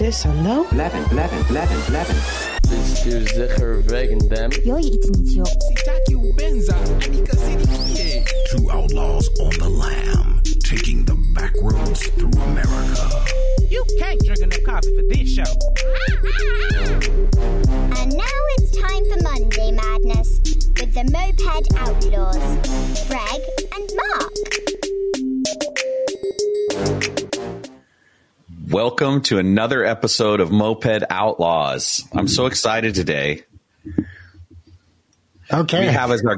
6 aan nou? 11, 11, 11, 11. Bestuur sicher wegen dem. Joi, itinitio. Sitaki. Two outlaws on the lam, taking the back roads through America. You can't drink enough coffee for this show. And now it's time for Monday Madness with the Moped Outlaws, Greg and Mark. Welcome to another episode of Moped Outlaws. I'm so excited today. Okay. We have as our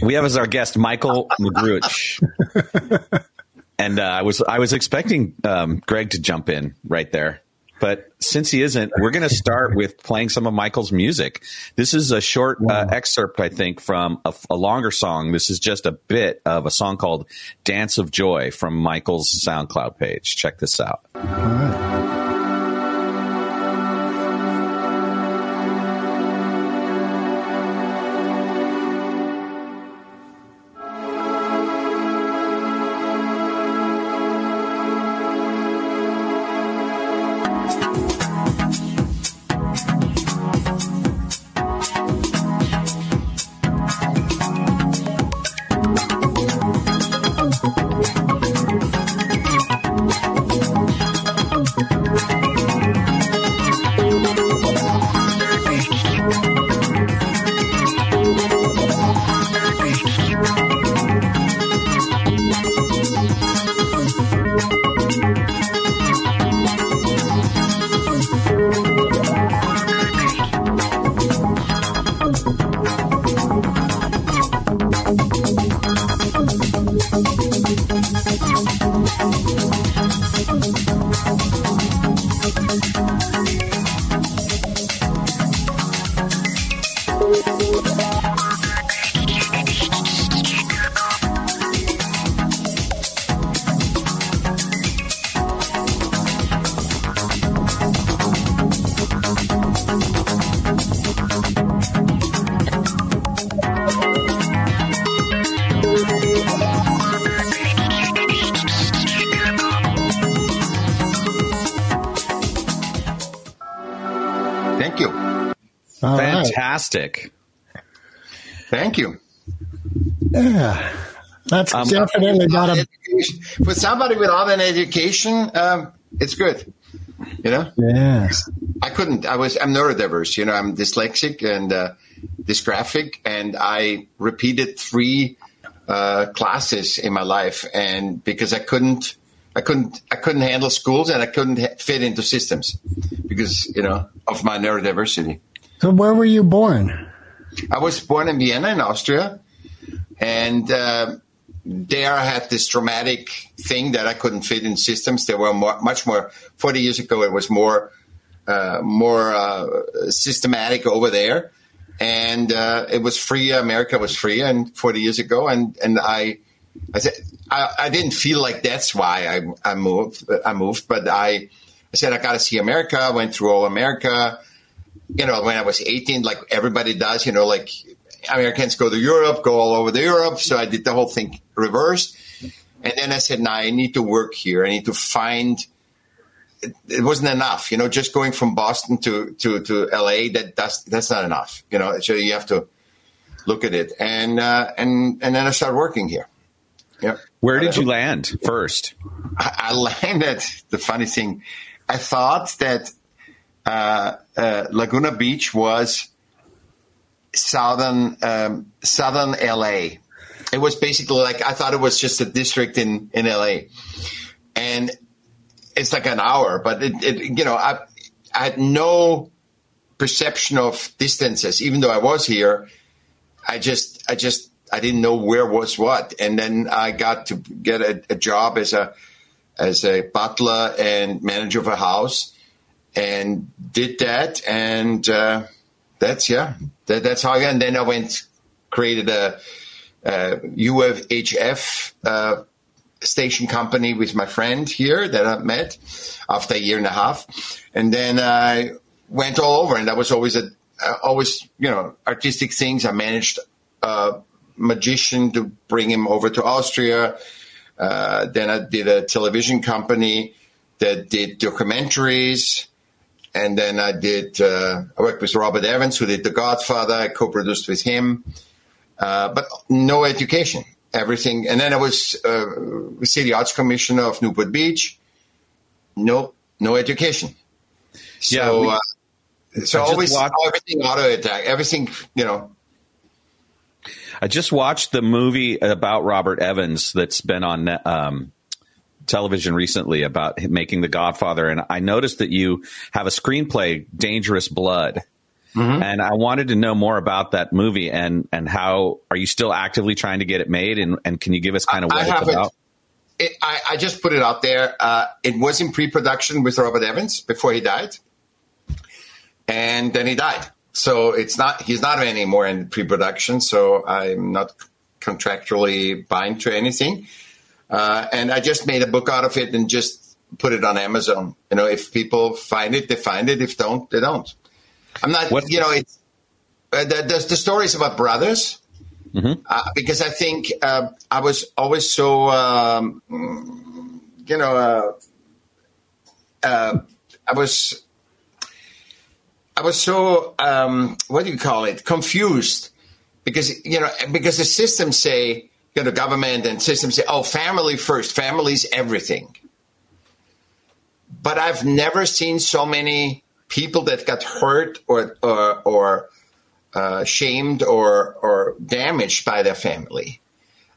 we have as our guest Michaell Magrutsche. and uh, I was I was expecting um, Greg to jump in right there, but since he isn't, we're going to start with playing some of Michaell's music. This is a short uh, excerpt, I think, from a, a longer song. This is just a bit of a song called "Dance of Joy" from Michaell's SoundCloud page. Check this out. Fantastic. Thank you. Yeah. That's Um, definitely not a. Education- For somebody without an education, um, it's good. You know, Yeah. I couldn't. I was. I'm neurodiverse. You know, I'm dyslexic and uh, dysgraphic, and I repeated three uh, classes in my life, and because I couldn't, I couldn't, I couldn't handle schools, and I couldn't ha- fit into systems because you know of my neurodiversity. So where were you born? I was born in Vienna, in Austria, and uh, there I had this traumatic thing that I couldn't fit in systems. There were more, much more. Forty years ago, it was more uh, more uh, systematic over there, and uh, it was free. America was free, and forty years ago, and and I. I said I, I didn't feel like that's why I, I moved. I moved, but I, I said I got to see America. I went through all America you know, when I was 18, like everybody does, you know, like Americans go to Europe, go all over the Europe. So I did the whole thing reversed. And then I said, no, I need to work here. I need to find, it, it wasn't enough, you know, just going from Boston to, to, to LA, that, that's, that's not enough, you know, so you have to look at it. And, uh, and, and then I started working here. Yeah. Where did you land first? I I landed. The funny thing, I thought that uh, uh, Laguna Beach was southern um, southern LA. It was basically like I thought it was just a district in in LA, and it's like an hour. But it, it you know I I had no perception of distances, even though I was here. I just I just I didn't know where was what, and then I got to get a, a job as a as a butler and manager of a house, and did that, and uh, that's yeah, that, that's how I. And then I went created a, a UFHF uh, station company with my friend here that I met after a year and a half, and then I went all over, and that was always a uh, always you know artistic things. I managed a magician to bring him over to Austria. Uh, then I did a television company that did documentaries. And then I did. Uh, I worked with Robert Evans, who did The Godfather. I co-produced with him, uh, but no education. Everything, and then I was uh, City Arts Commissioner of Newport Beach. No, no education. So, Yeah, we- uh, so I always watched- everything auto attack. Everything, you know. I just watched the movie about Robert Evans that's been on um, television recently about making The Godfather, and I noticed that you have a screenplay, Dangerous Blood. Mm-hmm. And I wanted to know more about that movie and and how are you still actively trying to get it made and, and can you give us kind of I what it's about? It, I, I just put it out there. Uh, it was in pre-production with Robert Evans before he died, and then he died. So it's not he's not anymore in pre-production. So I'm not contractually bound to anything. Uh, and I just made a book out of it and just put it on Amazon. You know, if people find it, they find it. If don't, they don't. I'm not. You know, it's uh, the, the the story is about brothers uh, because I think uh, I was always so, um, you know, uh, uh, I was, I was so, um, what do you call it, confused because you know because the systems say, you know, government and systems say, oh, family first, family's everything. But I've never seen so many people that got hurt or or, or uh, shamed or or damaged by their family.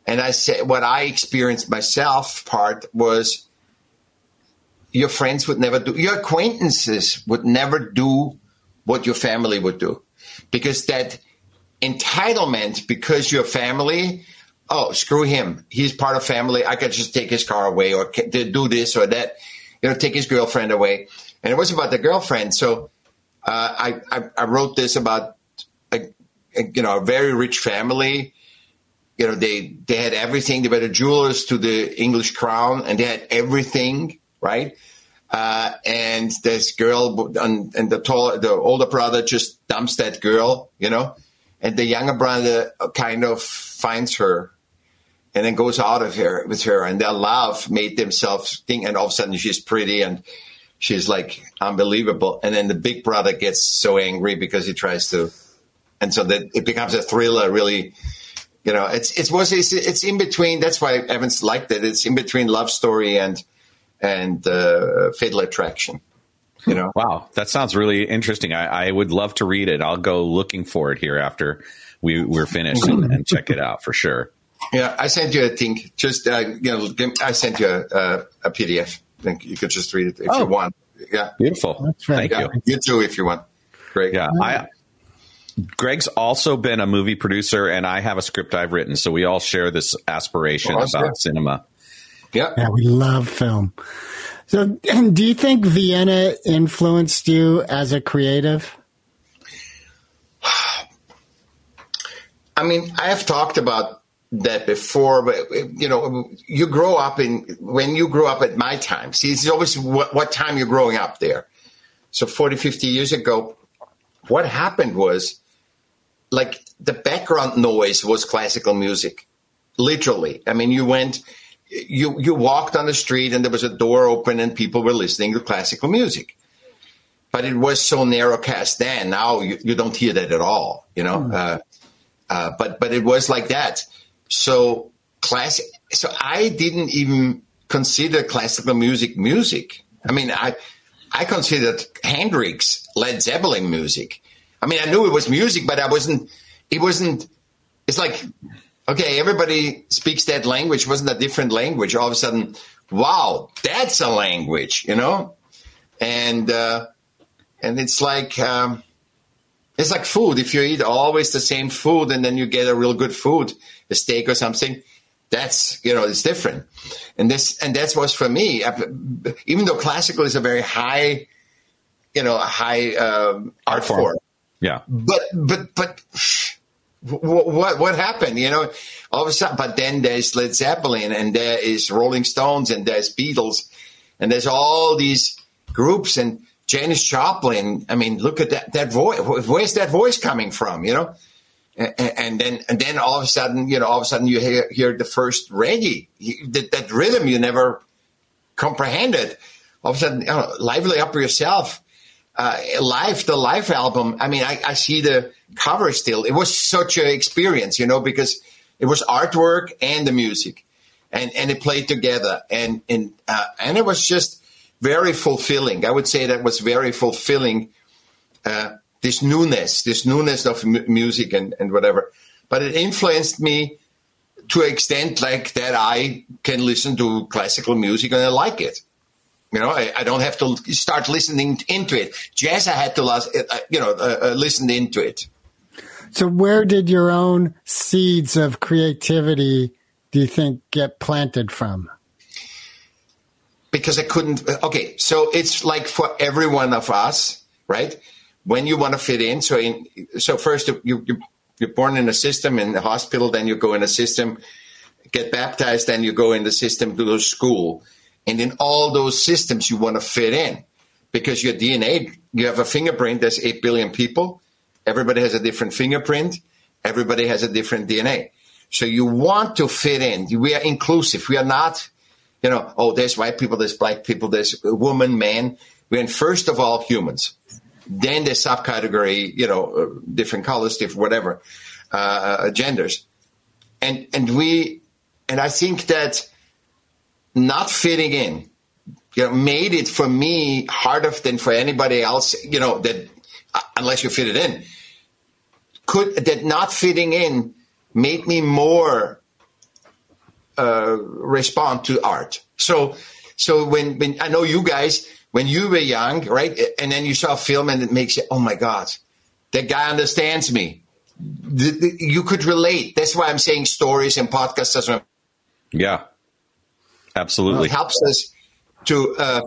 And I said, what I experienced myself part was your friends would never do, your acquaintances would never do what your family would do, because that entitlement, because your family, oh screw him, he's part of family. I could just take his car away or do this or that, you know, take his girlfriend away. And it was about the girlfriend. So uh, I, I I wrote this about a, a, you know a very rich family. You know they they had everything. They were the jewelers to the English crown, and they had everything right. Uh, and this girl and, and the tall the older brother just dumps that girl, you know, and the younger brother kind of finds her and then goes out of her with her, and their love made themselves think, and all of a sudden she's pretty and she's like unbelievable. And then the big brother gets so angry because he tries to, and so that it becomes a thriller. Really, you know, it's it's was it's, it's in between. That's why Evans liked it. It's in between love story and and uh, Fatal Attraction. You know, Wow, that sounds really interesting. I, I would love to read it. I'll go looking for it here after we, we're finished and, and check it out for sure. Yeah. I sent you a thing. Just uh, you know, I sent you a, a, a PDF. Think you could just read it if Oh. you want. Yeah, Beautiful. That's right. Thank yeah. you. You too, if you want. Great. Yeah, I. Greg's also been a movie producer, and I have a script I've written, so we all share this aspiration Awesome. about cinema. Yeah. Yeah, we love film. So, and do you think Vienna influenced you as a creative? I mean, I have talked about that before, but you know, you grow up in when you grow up at my time. See, it's always what, what time you're growing up there. So 40, 50 years ago, what happened was like the background noise was classical music. Literally. I mean, you went, you, you walked on the street and there was a door open and people were listening to classical music. But it was so narrow cast then. Now you, you don't hear that at all, you know? Uh, uh, but but it was like that. So classic. So I didn't even consider classical music music. I mean, I I considered Hendrix, Led Zeppelin music. I mean, I knew it was music, but I wasn't. It wasn't. It's like okay, everybody speaks that language. Wasn't a different language. All of a sudden, wow, that's a language, you know. And uh, and it's like. Um, it's like food. If you eat always the same food and then you get a real good food, a steak or something, that's you know it's different. And this and that's was for me. Even though classical is a very high, you know, a high um, art form. form, Yeah. but but but what what what happened? You know, all of a sudden. But then there's Led Zeppelin, and there is Rolling Stones, and there's Beatles, and there's all these groups and Janis Joplin. I mean, look at that that voice. Where's that voice coming from? You know. And, and then, and then all of a sudden, you know, all of a sudden you hear, hear the first reggae, that, that rhythm you never comprehended. All of a sudden, you know, lively up yourself. uh, live, the live album. I mean, I, I see the cover still. It was such an experience, you know, because it was artwork and the music, and and it played together, and and uh, and it was just very fulfilling. I would say that was very fulfilling. Uh, this newness, this newness of mu- music and, and whatever. But it influenced me to an extent like that I can listen to classical music and I like it. You know, I, I don't have to start listening into it. Jazz, I had to, last, uh, you know, uh, uh, listen into it. So, where did your own seeds of creativity, do you think, get planted from? Because I couldn't. Uh, okay, so it's like for every one of us, right? When you want to fit in, so in, so first you, you you're born in a system in the hospital, then you go in a system, get baptized, then you go in the system to school, and in all those systems you want to fit in, because your DNA, you have a fingerprint. There's eight billion people. Everybody has a different fingerprint. Everybody has a different DNA. So you want to fit in. We are inclusive. We are not, you know, oh, there's white people, there's black people, there's woman, man. We're first of all humans. Then the subcategory, you know, uh, different colors, different whatever, uh, genders. And, and we, and I think that not fitting in, you know, made it for me harder than for anybody else, you know, that uh, unless you fit it in could that not fitting in made me more uh, respond to art. So, so when when I know you guys when you were young, right, and then you saw a film and it makes you, oh my god, that guy understands me. The, the, you could relate. That's why I'm saying stories and podcasts as well. Yeah, absolutely It helps us to uh,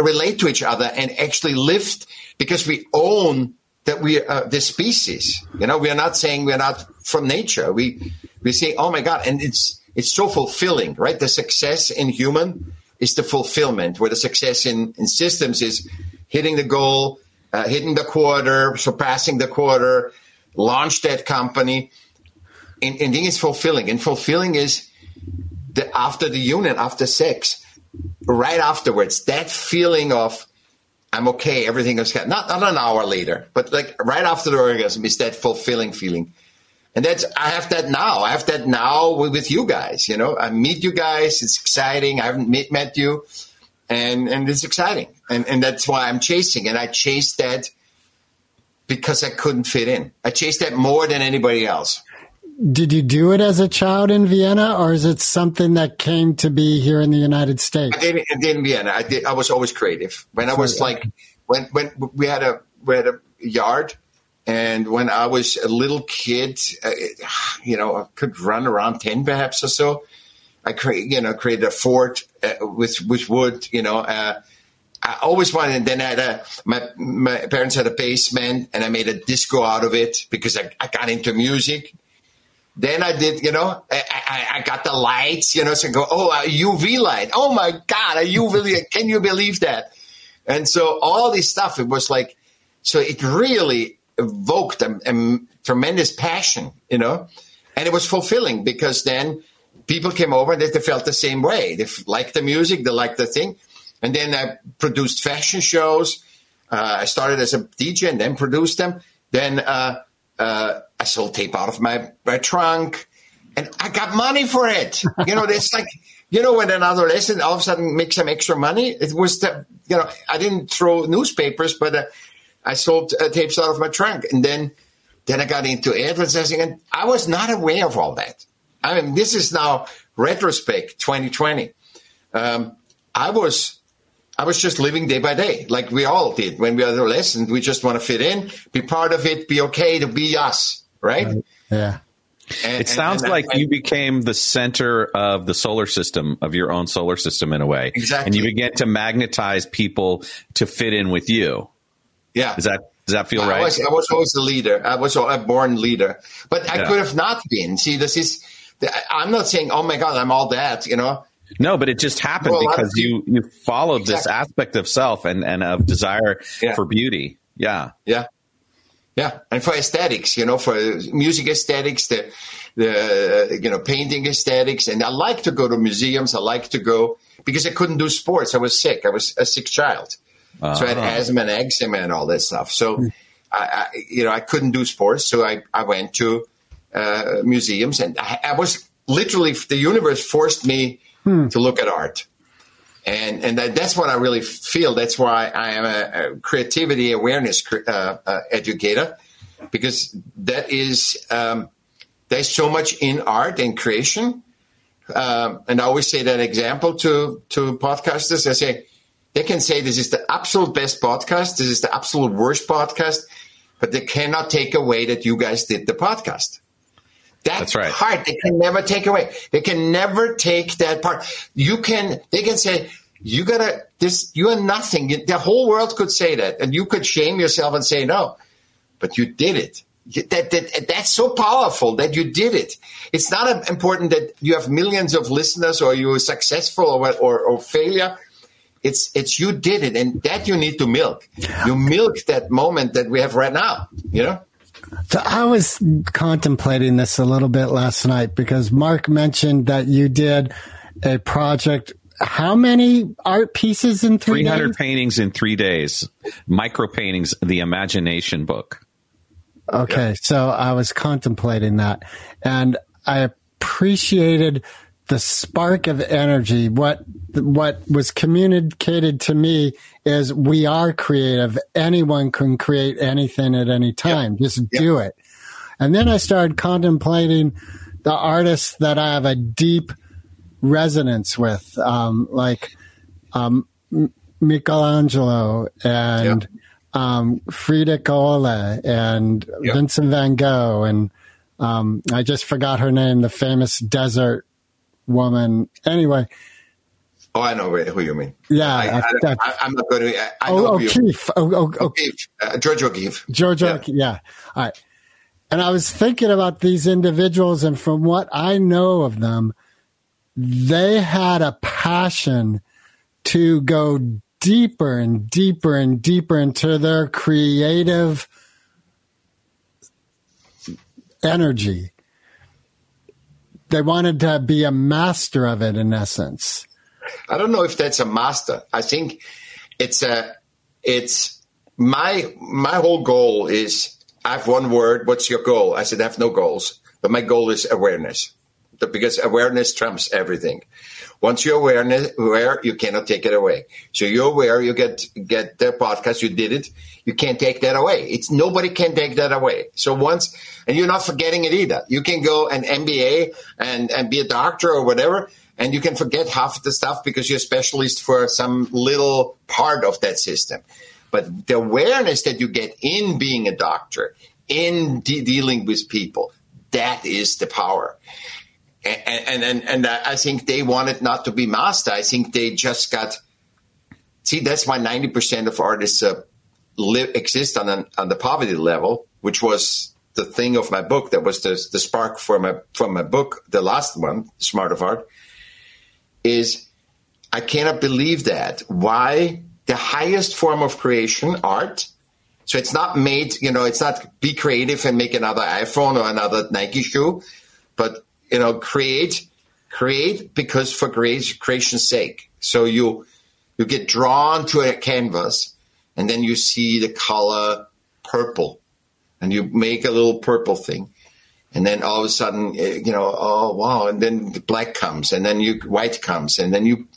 relate to each other and actually lift because we own that we are uh, the species. You know, we are not saying we're not from nature. We we say, oh my god, and it's it's so fulfilling, right? The success in human is the fulfillment, where the success in, in systems is hitting the goal, uh, hitting the quarter, surpassing the quarter, launch that company. And, and is fulfilling. And fulfilling is the after the union, after sex, right afterwards, that feeling of I'm okay, everything is not not an hour later, but like right after the orgasm is that fulfilling feeling. And that's I have that now. I have that now with, with you guys. You know, I meet you guys. It's exciting. I haven't met, met you, and and it's exciting. And and that's why I'm chasing. And I chased that because I couldn't fit in. I chased that more than anybody else. Did you do it as a child in Vienna, or is it something that came to be here in the United States? I did, I did in Vienna. I did. I was always creative. When I was like, when when we had a we had a yard, and when I was a little kid, uh, you know, I could run around ten perhaps or so. I create, you know, created a fort uh, with with wood. You know, uh, I always wanted. And then I had a my my parents had a basement, and I made a disco out of it because I, I got into music. Then I did, you know, I, I, I got the lights, you know, so I go, oh, a UV light. Oh my God, a UV light. Can you believe that? And so all this stuff, it was like, so it really evoked a, a tremendous passion, you know, and it was fulfilling because then people came over and they felt the same way. They liked the music, they liked the thing. And then I produced fashion shows. Uh, I started as a DJ and then produced them. Then, uh, uh, I sold tape out of my, my trunk and I got money for it. You know, it's like, you know, when an adolescent all of a sudden makes some extra money, it was the, you know, I didn't throw newspapers, but uh, I sold uh, tapes out of my trunk. And then, then I got into advertising and I was not aware of all that. I mean, this is now retrospect 2020. Um, I was I was just living day by day, like we all did when we were adolescents. We just want to fit in, be part of it, be okay to be us, right? right. Yeah. And, it sounds and, and, like you became the center of the solar system of your own solar system in a way. Exactly. And you began to magnetize people to fit in with you. Yeah. Does that does that feel I right? Was, I was always a leader. I was a born leader, but I yeah. could have not been. See, this is. I'm not saying, "Oh my God, I'm all that," you know. No, but it just happened well, because you you followed exactly. this aspect of self and and of desire yeah. for beauty. Yeah, yeah, yeah, and for aesthetics, you know, for music aesthetics, the the you know painting aesthetics, and I like to go to museums. I like to go because I couldn't do sports. I was sick. I was a sick child, So I had asthma and eczema and all that stuff. So, I, I, you know, I couldn't do sports. So I, I went to uh, museums and I, I was literally, the universe forced me to look at art. And, and that, that's what I really feel. That's why I am a, a creativity awareness cre- uh, uh, educator, because that is, um, there's so much in art and creation. Um, and I always say that example to, to podcasters. I say, they can say this is the absolute best podcast, this is the absolute worst podcast, but they cannot take away that you guys did the podcast. That's, That's right. hard. They can never take away. They can never take that part. You can. They can say you gotta. This. You are nothing. The whole world could say that, and you could shame yourself and say no, but you did it. That, that that's so powerful that you did it. It's not important that you have millions of listeners or you are successful or or, or failure. It's it's you did it, and that you need to milk. You milk that moment that we have right now. You know. So I was contemplating this a little bit last night because Mark mentioned that you did a project. How many art pieces in three 300 days? paintings in three days. Micro paintings, the imagination book. Okay, so I was contemplating that, and I appreciated the spark of energy. What what was communicated to me is we are creative. Anyone can create anything at any time. Just do it. And then I started contemplating the artists that I have a deep resonance with, um, like um, Michelangelo and um, Frida Kahlo and. Vincent van Gogh and um, I just forgot her name, the famous desert woman. Anyway, Oh, I know who you mean. Yeah, I, I'm not going to. I, I know oh. O'Keeffe, oh, oh, oh, O'Keeffe, uh, George O'Keeffe. George Yeah. O'Keeffe, yeah. All right. And I was thinking about these individuals, and from what I know of them, they had a passion to go deeper and deeper and deeper into their creative energy. They wanted to be a master of it, in essence. I don't know if that's a master. I think it's a. It's my my whole goal is. I have one word. What's your goal? I said I have no goals, but my goal is awareness, because awareness trumps everything. Once you're awareness aware, you cannot take it away. So you're aware, you get get the podcast, you did it, you can't take that away. It's nobody can take that away. So once and you're not forgetting it either. You can go an MBA and, and be a doctor or whatever, and you can forget half the stuff because you're a specialist for some little part of that system. But the awareness that you get in being a doctor, in de- dealing with people, that is the power and and and I think they wanted not to be master. I think they just got. See, that's why ninety percent of artists uh, live exist on an, on the poverty level, which was the thing of my book. That was the the spark for my from my book, the last one, Smart of Art. Is I cannot believe that. Why the highest form of creation, art. So it's not made, you know, it's not be creative and make another iPhone or another Nike shoe, but you know, create, create because for creation's sake. So you, you get drawn to a canvas and then you see the color purple and you make a little purple thing. And then all of a sudden, eh, you know, oh wow! And then the black comes, and then you white comes, and then you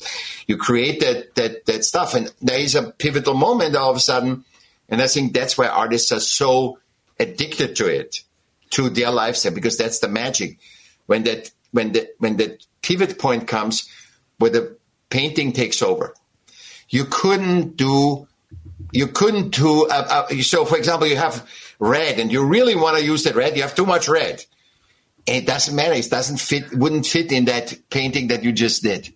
you create that that that stuff. And there is a pivotal moment all of a sudden, and I think that's why artists are so addicted to it, to their lifestyle, because that's the magic when that when the when the pivot point comes where the painting takes over. You couldn't do you couldn't do uh, uh, so for example you have red and you really want to use that red you have too much red. And it doesn't matter it doesn't fit wouldn't fit in that painting that you just did.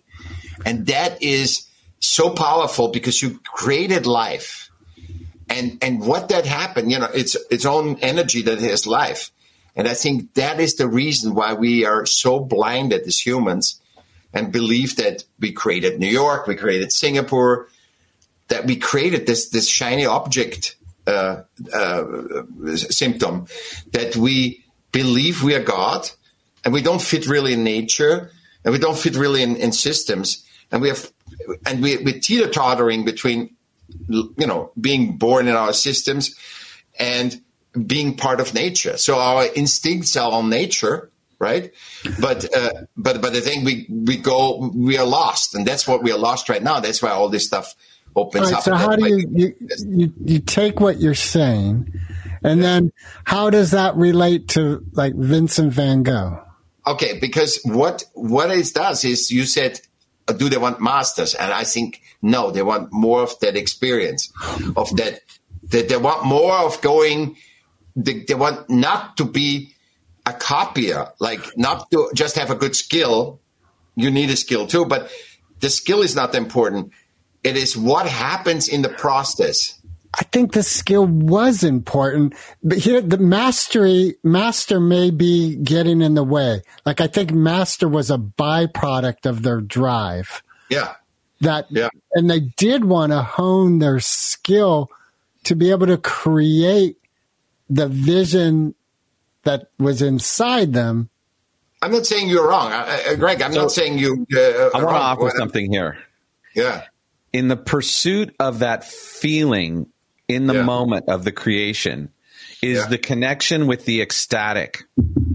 And that is so powerful because you created life. And and what that happened you know it's its own energy that has life and I think that is the reason why we are so blinded as humans and believe that we created New York, we created Singapore, that we created this, this shiny object uh, uh, symptom, that we believe we are God and we don't fit really in nature and we don't fit really in, in systems. And we have, and we, we're teeter tottering between you know, being born in our systems and being part of nature. So our instincts are on nature, right? But uh, but but I think we we go we are lost, and that's what we are lost right now. That's why all this stuff opens right, up. so how do you, you, you you take what you're saying, and then how does that relate to like Vincent Van Gogh? Okay, because what what it does is you said, do they want masters? And I think no, they want more of that experience, of that. That they want more of going. They, they want not to be a copier, like not to just have a good skill. You need a skill too, but the skill is not important. It is what happens in the process. I think the skill was important, but here the mastery, master may be getting in the way. Like I think master was a byproduct of their drive Yeah, that, Yeah. and they did want to hone their skill to be able to create the vision that was inside them. I'm not saying you're wrong, I, I, Greg. I'm not saying you. Uh, I want to wrong. offer What- something here. Yeah. in the pursuit of that feeling in the Yeah. moment of the creation is Yeah. the connection with the ecstatic.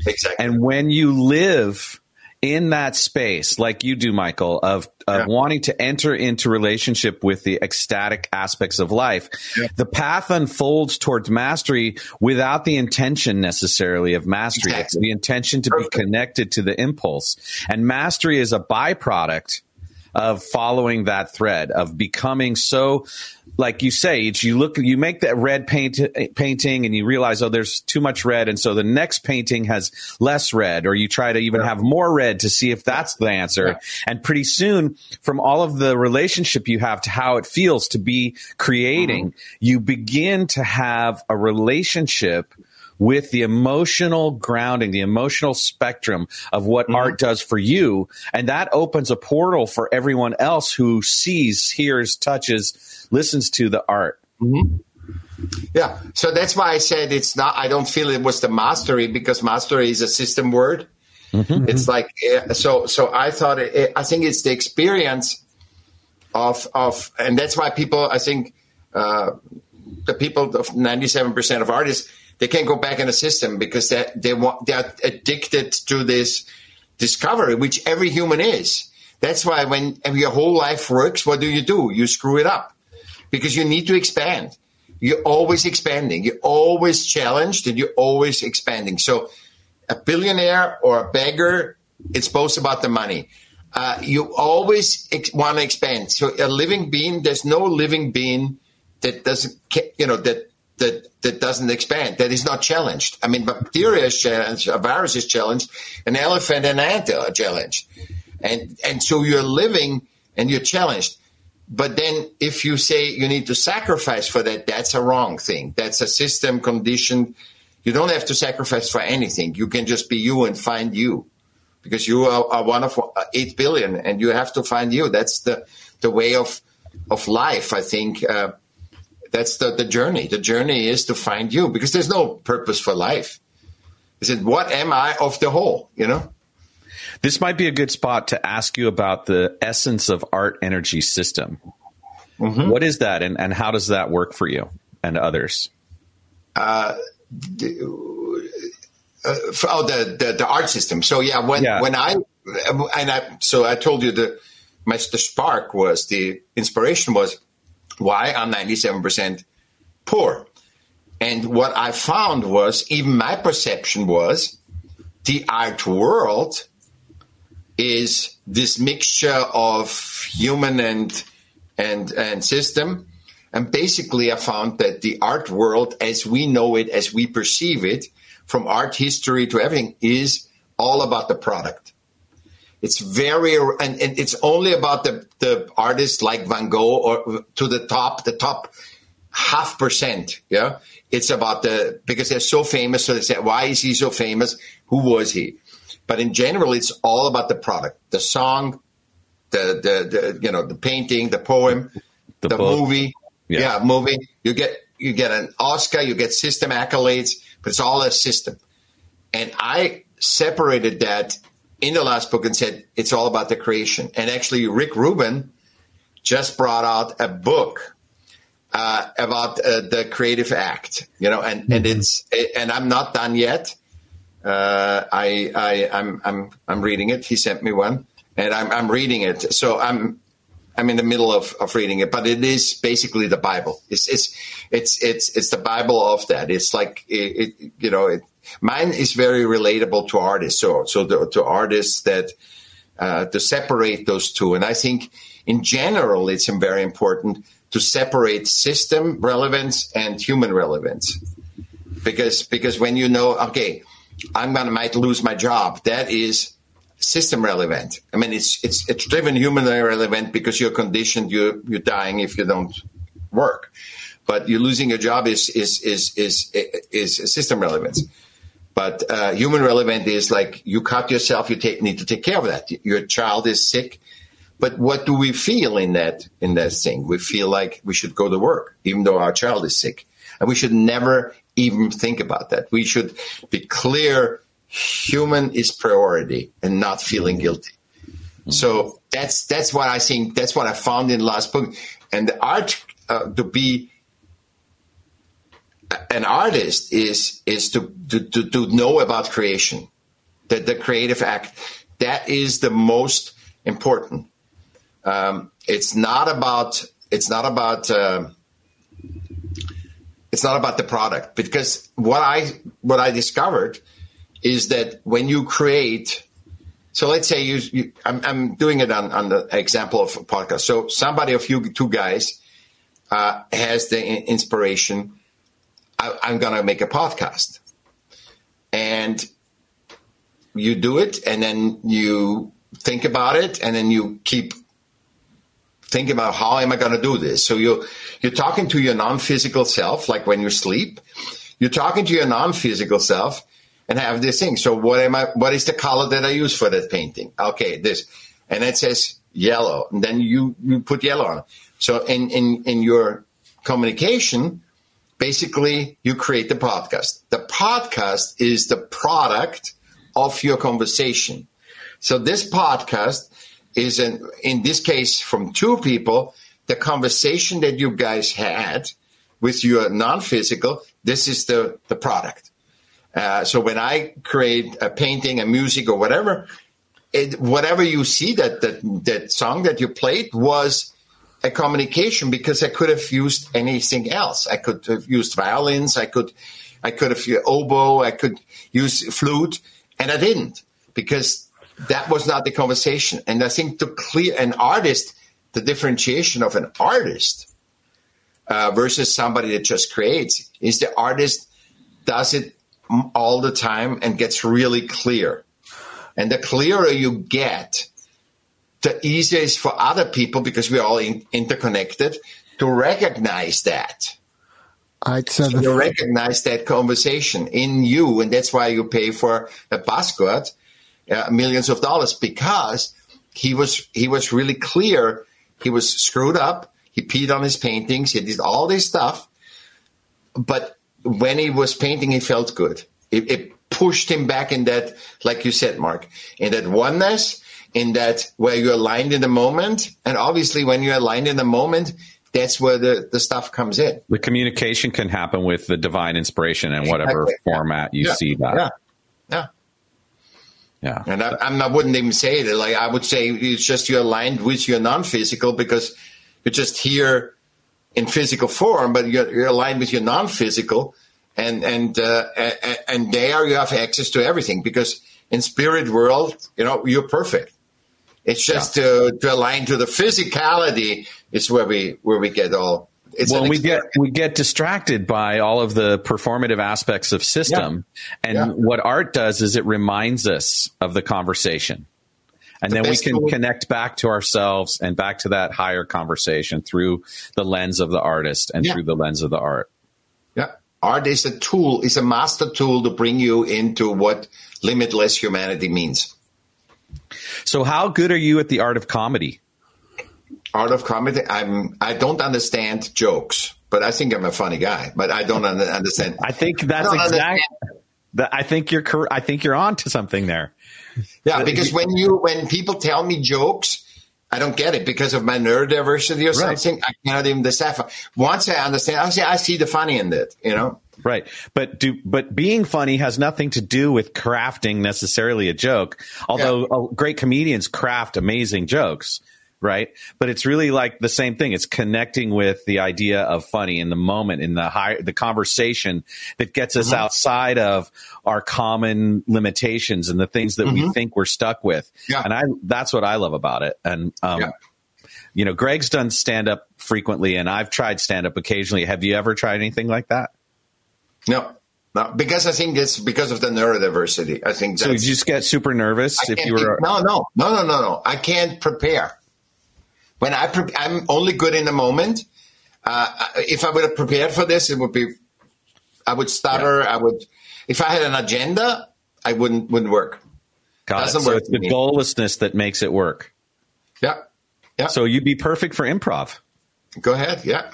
Exactly. And when you live in that space, like you do, Michaell, of, of Yeah. wanting to enter into relationship with the ecstatic aspects of life, the path unfolds towards mastery without the intention necessarily of mastery. It's the intention to Perfect. be connected to the impulse. And mastery is a byproduct of following that thread of becoming so like you say it's you look you make that red paint painting and you realize oh there's too much red. And so the next painting has less red or you try to even have more red to see if that's the answer. And pretty soon from all of the relationship you have to how it feels to be creating mm-hmm. you begin to have a relationship with the emotional grounding, the emotional spectrum of what mm-hmm. art does for you. And that opens a portal for everyone else who sees, hears, touches, listens to the art. Mm-hmm. Yeah. So that's why I said it's not, I don't feel it was the mastery because mastery is a system word. Mm-hmm. It's like, so, so I thought, it, it- I think it's the experience of, of, and that's why people, I think, uh, the people of 97% of artists, they can't go back in the system because they, they want, they're addicted to this discovery, which every human is. That's why when your whole life works, what do you do? You screw it up because you need to expand. You're always expanding. You're always challenged and you're always expanding. So a billionaire or a beggar, it's both about the money. Uh, you always ex- want to expand. So a living being, there's no living being that doesn't, you know, that that that doesn't expand, that is not challenged. I mean, bacteria is challenged, a virus is challenged, an elephant and an ant are challenged, and and so you're living and you're challenged. But then, if you say you need to sacrifice for that, that's a wrong thing. That's a system conditioned. You don't have to sacrifice for anything. You can just be you and find you, because you are, are one of uh, eight billion, and you have to find you. That's the the way of of life. I think uh, that's the the journey. The journey is to find you, because there's no purpose for life. Is it what am I of the whole? You know. This might be a good spot to ask you about the essence of art energy system. What is that and, and how does that work for you and others? uh, f- oh the, the the art system. So yeah, when Yeah. when I and I so I told you the my the spark was the inspiration was why I'm 97 percent poor, and what I found was even my perception was the art world is this mixture of human and and and system. And basically, I found that the art world, as we know it, as we perceive it, from art history to everything, is all about the product. It's very, and, and it's only about the, the artists like Van Gogh or to the top, the top half percent. Yeah. It's about the, because they're so famous. So they say, why is he so famous? Who was he? But in general, it's all about the product, the song, the, the, the you know, the painting, the poem, The the, movie. Yeah. Yeah. movie. You get you get an Oscar, you get system accolades, but it's all a system. And I separated that in the last book and said it's all about the creation. And actually, Rick Rubin just brought out a book uh, about uh, the creative act, you know, and, and it's and I'm not done yet. Uh, I I I'm I'm I'm reading it. He sent me one, and I'm I'm reading it. So I'm I'm in the middle of, of reading it, but it is basically the Bible. It's it's it's it's it's the Bible of that. It's like it, it you know it, mine is very relatable to artists. So so the, to artists that uh, to separate those two, and I think in general it's very important to separate system relevance and human relevance. Because because when you know okay i'm gonna might lose my job that is system relevant. I mean it's it's it's driven human relevant because you're conditioned you you're dying if you don't work. But you're losing your job is is is is is, system relevance but uh, human relevant is like you cut yourself you take, need to take care of that your child is sick but what do we feel in that in that thing? We feel like we should go to work, even though our child is sick, and we should never even think about that. We should be clear: human is priority, and not feeling guilty. So that's that's what I think. That's what I found in the last book, and the art uh, to be an artist is is to, to, to, to know about creation, that the creative act. That is the most important. Um, it's not about it's not about uh, it's not about the product. Because what I what I discovered is that when you create so let's say you, you I'm, I'm, doing it on, on the example of a podcast. So somebody of you two guys uh, has the inspiration I, i'm going to make a podcast and you do it and then you think about it and then you keep thinking about how am I going to do this? So you you're talking to your non-physical self, like when you sleep. You're talking to your non-physical self and have this thing. So what am I? What is the color that I use for that painting? Okay, this, and it says yellow, and then you you put yellow on. So in in in your communication, basically you create the podcast. The podcast is the product of your conversation. So this podcast is in, in this case from two people, the conversation that you guys had with your non-physical, this is the, the product. Uh, so when I create a painting, a music or whatever, it, whatever you see that, that, that song that you played was a communication because I could have used anything else. I could have used violins. I could, I could have used oboe. I could use flute and I didn't because that was not the conversation. And I think to clear an artist, the differentiation of an artist uh, versus somebody that just creates is the artist does it all the time and gets really clear. And the clearer you get, the easier it is for other people because we're all in, interconnected to recognize that. I so so you recognize that conversation in you, and that's why you pay for a password uh, millions of dollars because he was he was really clear. He was screwed up. He peed on his paintings. He did all this stuff, but when he was painting, he felt good. It, it pushed him back in that, like you said, Mark, in that oneness, in that where you're aligned in the moment. And obviously, when you're aligned in the moment, that's where the, the stuff comes in. The communication can happen with the divine inspiration in whatever Exactly. format you Yeah. see that. Yeah. Yeah. Yeah. And I, I'm, I wouldn't even say it. Like I would say it's just you're aligned with your non-physical because you're just here in physical form, but you're, you're aligned with your non-physical, and and uh, and, and there you have access to everything because in spirit world, you know, you're perfect. It's just to, to align to the physicality is where we where we get all. It's well, we get we get distracted by all of the performative aspects of system, and Yeah. what art does is it reminds us of the conversation, and The then we can tool- connect back to ourselves and back to that higher conversation through the lens of the artist and Yeah. through the lens of the art. Yeah. Art is a tool, is a master tool to bring you into what limitless humanity means. So, how good are you at the art of comedy? Art of comedy, I'm I don't understand jokes, but I think I'm a funny guy, but I don't un- understand. I think that's I don't exact. understand. That I think you're. I think you're on to something there. Yeah, because when you when people tell me jokes, I don't get it because of my neurodiversity or something. I cannot even decipher. Once I understand, I see, I see the funny in it. You know. Right. But do but being funny has nothing to do with crafting necessarily a joke. Although uh, great comedians craft amazing jokes, right? But it's really like the same thing. It's connecting with the idea of funny in the moment, in the high the conversation that gets us outside of our common limitations and the things that we think we're stuck with. Yeah. And I that's what I love about it. And um Yeah. you know, Greg's done stand up frequently and I've tried stand up occasionally. Have you ever tried anything like that? No, no, because I think it's because of the neurodiversity. I think So you just get super nervous I if you were think- no, no, no, no, no, no. I can't prepare. When I pre- I'm only good in the moment. Uh, if I would have prepared for this, it would be. I would stutter. I would. If I had an agenda, I wouldn't wouldn't work. Got. Doesn't So work it's the me. goallessness that makes it work. Yeah, yeah. So you'd be perfect for improv. Go ahead. Yeah.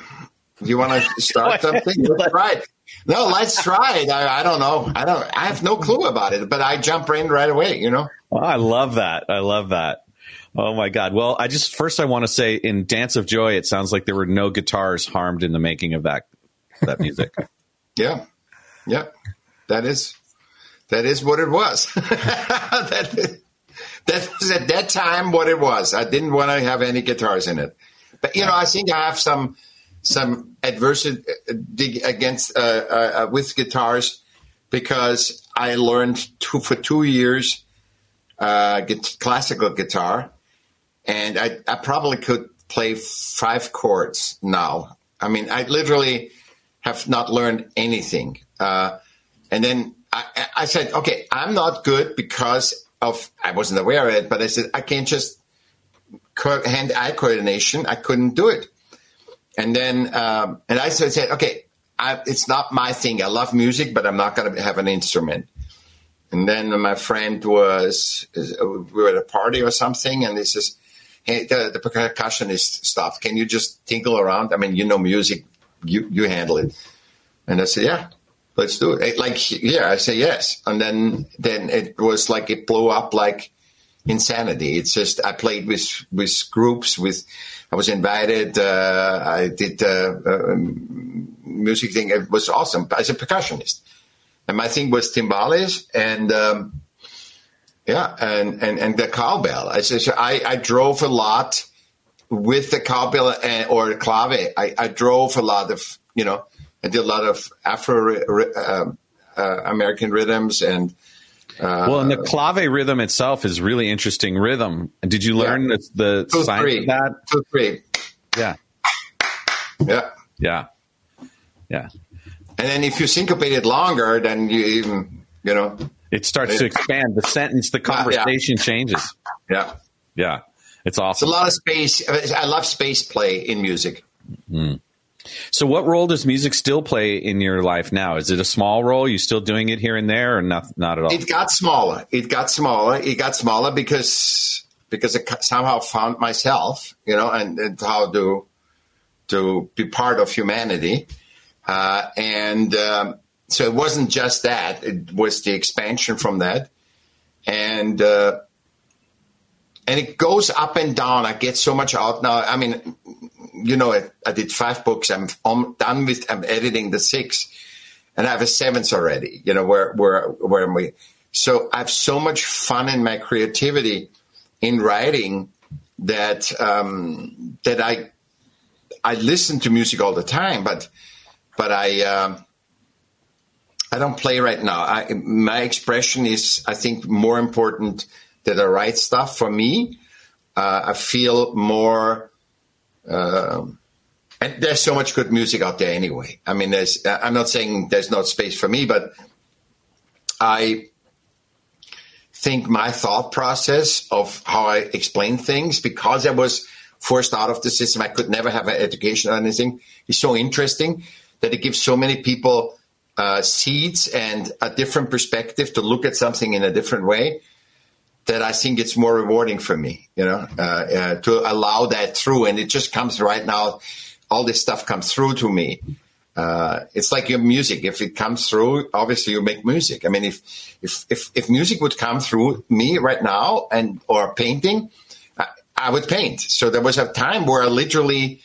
Do you want to start something? Let's try it. No, let's try it. I, I don't know. I don't. I have no clue about it, but I jump in right away. You know. I love that. I love that. Oh my God. Well, I just first I want to say in Dance of Joy, it sounds like there were no guitars harmed in the making of that that music. Yeah, yeah, that is that is what it was. that, that was at that time what it was. I didn't want to have any guitars in it, but you know, I think I have some some adversity uh, against uh, uh, uh, with guitars because I learned two, for two years uh, get, classical guitar, and I, I probably could play five chords now. I mean, I literally have not learned anything. Uh, and then I, I said, okay, I'm not good because of, I wasn't aware of it, but I said, I can't just hand eye coordination. I couldn't do it. And then, um, and I said, okay, I, it's not my thing. I love music, but I'm not going to have an instrument. And then my friend was, we were at a party or something, and he says, the, the percussionist stuff? Can you just tinkle around? I mean, you know music, you, you handle it. And I said, yeah, let's do it. Like, yeah, I say yes. And then, then it was like, it blew up like insanity. It's just, I played with, with groups with, I was invited, uh, I did, uh, um, music thing. It was awesome as a percussionist. And my thing was timbales and, um, yeah, and, and, and the cowbell. I said, I, I drove a lot with the cowbell and, or clave. I, I drove a lot of, you know, I did a lot of Afro uh, uh, American rhythms and well, and the clave rhythm itself is really interesting rhythm. Did you learn the, the two, science three, of that? two, three. Yeah. Yeah. Yeah. Yeah. And then if you syncopate it longer, then you even, you know, It starts to expand. The sentence, the conversation changes. yeah. Yeah. It's awesome. It's a lot of space. I love space play in music. So, what role does music still play in your life now? Is it a small role? You still doing it here and there, or not? Not at all. It got smaller. It got smaller. It got smaller because because I somehow found myself, you know, and, and how to to be part of humanity. Uh, and um, so it wasn't just that; it was the expansion from that, and uh, and it goes up and down. I get so much out now. I mean, you know, I, I did five books. I'm, I'm done with. I'm editing the six, and I have a seventh already. You know, where where where am we. So I have so much fun in my creativity in writing that um, that I I listen to music all the time, but but I um, I don't play right now. I, my expression is, I think, more important that I write stuff for me. Uh, I feel more. Um, and there's so much good music out there anyway. I mean, there's. I'm not saying there's not space for me, but I think my thought process of how I explain things, because I was forced out of the system, I could never have an education or anything, is so interesting that it gives so many people uh, seeds and a different perspective to look at something in a different way that I think it's more rewarding for me, you know, uh, uh, to allow that through. And it just comes right now. All this stuff comes through to me. Uh, it's like your music. If it comes through, obviously you make music. I mean, if, if, if, if music would come through me right now and, or painting, I, I would paint. So there was a time where I literally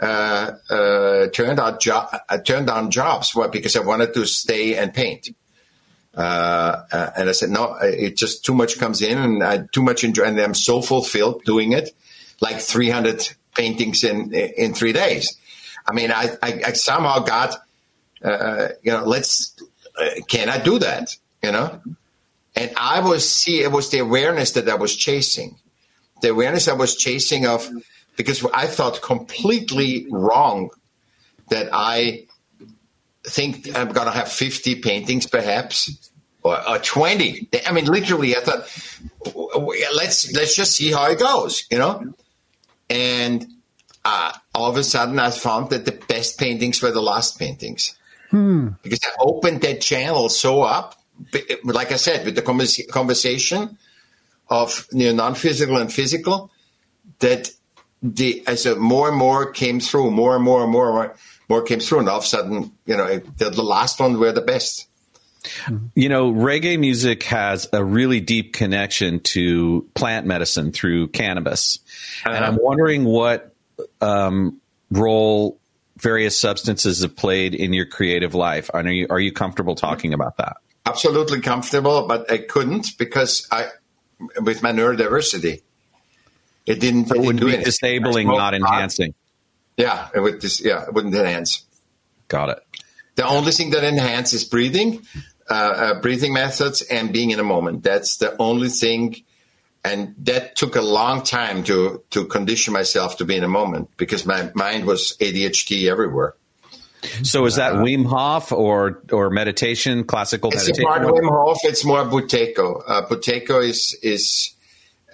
turned out jo- I turned down jobs well, because I wanted to stay and paint. Uh, uh, and I said, no, it just too much comes in and I too much enjoy, and I'm so fulfilled doing it, like 300 paintings in in three days. I mean, I, I, I somehow got, uh, you know, let's, uh, can I do that? You know, and I was see it was the awareness that I was chasing, the awareness I was chasing of because I thought completely wrong that I think I'm going to have 50 paintings perhaps or, or 20. I mean, literally, I thought, let's, let's just see how it goes, you know? And uh, all of a sudden I found that the best paintings were the last paintings because I opened that channel so up, like I said, with the convers- conversation of you know, non-physical and physical, that the as a more and more came through, more and more and more and more, more came through, and all of a sudden, you know, it- the, the last one were the best. You know, reggae music has a really deep connection to plant medicine through cannabis. And I'm wondering what um, role various substances have played in your creative life. Are you, are you comfortable talking about that? Absolutely comfortable, but I couldn't because I, with my neurodiversity, it didn't. It didn't would be anything. disabling, not enhancing. Yeah, it would. Dis- yeah, it wouldn't enhance. Got it. The only thing that enhances breathing, uh, uh, breathing methods, and being in a moment. That's the only thing. And that took a long time to to condition myself to be in a moment because my mind was ADHD everywhere. So is that Wim Hof or or meditation, classical It's meditation? part of Wim Hof. It's more Buteyko. Uh, Buteyko is is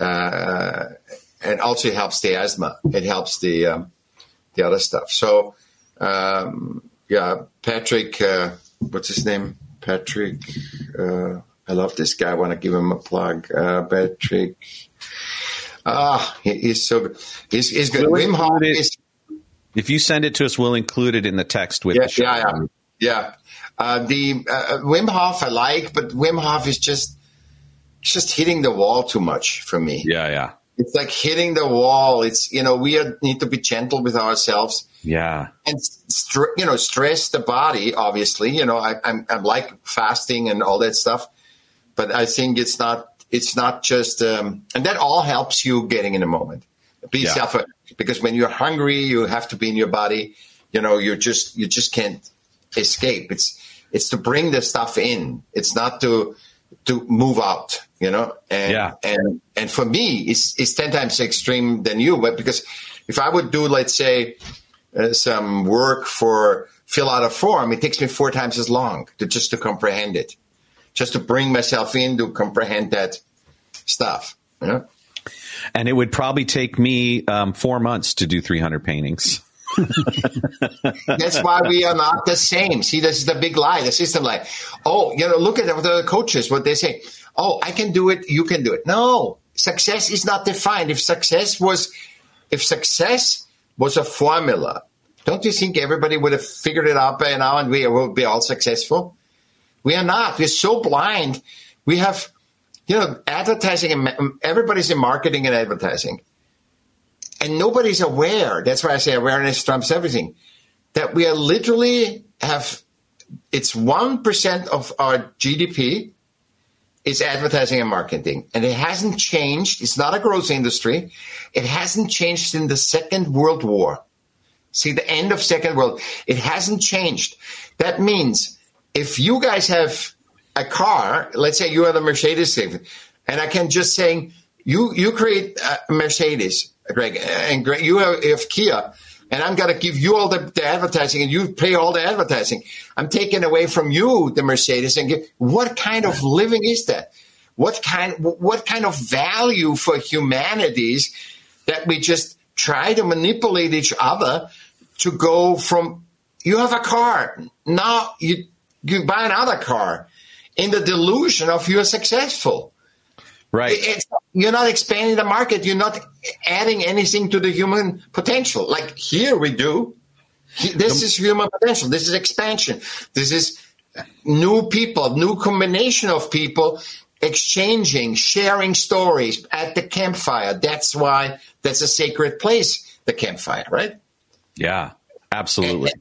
uh, and also it helps the asthma. It helps the um, the other stuff. So um, yeah, Patrick, uh, what's his name? Patrick. Uh, I love this guy. I want to give him a plug. Uh, Patrick. Ah, he, he's so good. He's, he's good. We'll Wim Hof is If you send it to us, we'll include it in the text with yeah, the yeah, yeah, yeah. Uh, the uh, Wim Hof I like, but Wim Hof is just just hitting the wall too much for me. yeah, yeah, It's like hitting the wall. It's you know we are, need to be gentle with ourselves yeah. and str- you know stress the body. Obviously, you know I, I'm I'm like fasting and all that stuff, but I think it's not it's not just um, and that all helps you getting in a moment. Be Yeah. self because when you're hungry, you have to be in your body. You know, you just you just can't escape. It's it's to bring the stuff in. It's not to to move out. You know, and Yeah. and and for me, it's it's ten times extreme than you. But because if I would do, let's say, uh, some work for fill out a form, it takes me four times as long to just to comprehend it, just to bring myself in to comprehend that stuff. You know? And it would probably take me um, four months to do 300 paintings. That's why we are not the same. See, this is the big lie. The system lie. Oh, you know, look at the coaches, what they say. Oh, I can do it. You can do it. No, success is not defined. If success was, if success was a formula, don't you think everybody would have figured it out by now and we will be all successful? We are not. We're so blind. We have, you know, advertising and everybody's in marketing and advertising and nobody's aware. That's why I say awareness trumps everything. That we are literally have it's one percent of our GDP is advertising and marketing, and it hasn't changed. It's not a growth industry. It hasn't changed in the Second World War. See the end of Second World. It hasn't changed. That means if you guys have a car, let's say you are the Mercedes, and I can just saying you you create a Mercedes, Greg, and Greg, you have, Kia, and I'm going to give you all the, the advertising, and you pay all the advertising. I'm taking away from you the Mercedes, and give, what kind of living is that? What kind what kind of value for humanities that we just try to manipulate each other to go from you have a car now you you buy another car in the delusion of you're successful. Right. It's, you're not expanding the market. You're not adding anything to the human potential. Like here we do. This is human potential. This is expansion. This is new people, new combination of people exchanging, sharing stories at the campfire. That's why that's a sacred place, the campfire, right? Yeah, absolutely.